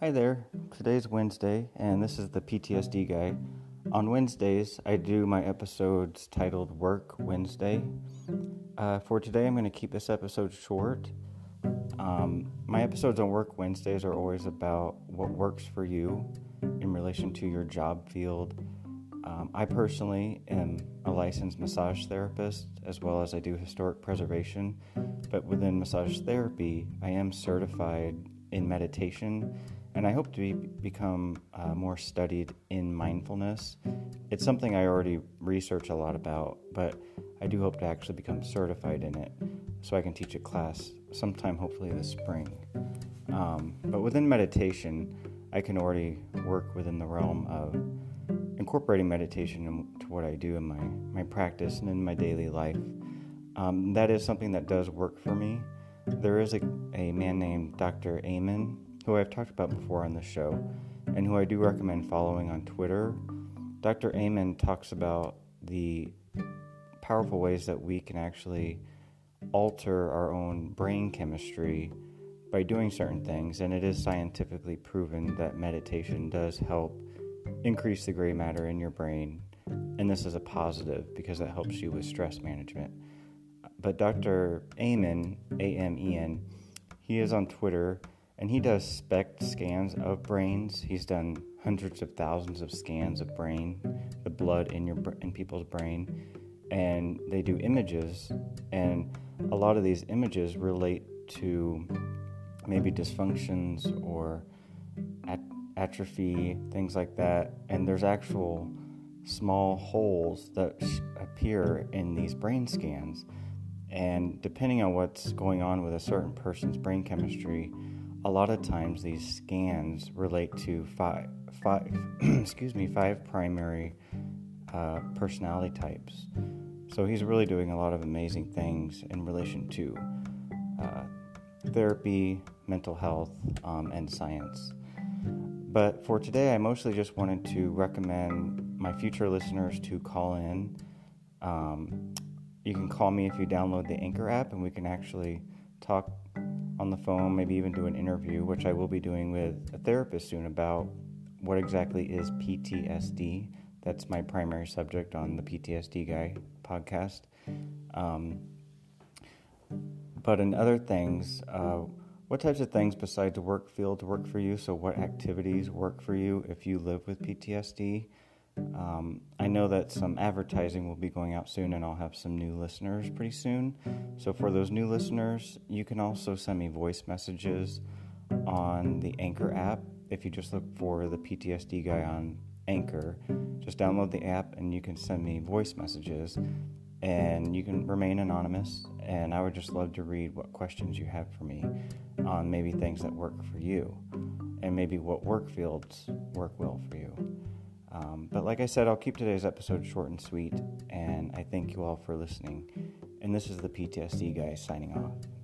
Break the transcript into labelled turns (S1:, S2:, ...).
S1: Hi there. Today's Wednesday, and this is the PTSD guy. On Wednesdays, I do my episodes titled Work Wednesday. Uh, for today, I'm going to keep this episode short. Um, my episodes on Work Wednesdays are always about what works for you in relation to your job field. Um, I personally am a licensed massage therapist as well as I do historic preservation, but within massage therapy, I am certified in meditation and I hope to be, become uh, more studied in mindfulness. It's something I already research a lot about, but I do hope to actually become certified in it so I can teach a class sometime, hopefully this spring. Um, but within meditation, I can already work within the realm of incorporating meditation into what I do in my, my practice and in my daily life. Um, that is something that does work for me. There is a, a man named Dr. Amen who I've talked about before on the show, and who I do recommend following on Twitter. Dr. Amen talks about the powerful ways that we can actually alter our own brain chemistry by doing certain things, and it is scientifically proven that meditation does help increase the gray matter in your brain, and this is a positive because it helps you with stress management. But Dr. Amen, A M E N, he is on Twitter and he does SPECT scans of brains. He's done hundreds of thousands of scans of brain, the blood in your in people's brain, and they do images, and a lot of these images relate to maybe dysfunctions or at- atrophy, things like that, and there's actual small holes that appear in these brain scans. And depending on what's going on with a certain person's brain chemistry, a lot of times these scans relate to five, five excuse me, five primary uh, personality types. So he's really doing a lot of amazing things in relation to uh, therapy, mental health, um, and science. But for today, I mostly just wanted to recommend my future listeners to call in. Um, you can call me if you download the Anchor app, and we can actually talk on the phone, maybe even do an interview, which I will be doing with a therapist soon about what exactly is PTSD. That's my primary subject on the PTSD Guy podcast. Um, but in other things, uh, what types of things besides the work field work for you? So, what activities work for you if you live with PTSD? Um, I know that some advertising will be going out soon, and I'll have some new listeners pretty soon. So, for those new listeners, you can also send me voice messages on the Anchor app. If you just look for the PTSD guy on Anchor, just download the app and you can send me voice messages and you can remain anonymous. And I would just love to read what questions you have for me on maybe things that work for you and maybe what work fields work well for you. Um, but like I said, I'll keep today's episode short and sweet, and I thank you all for listening. And this is the PTSD guy signing off.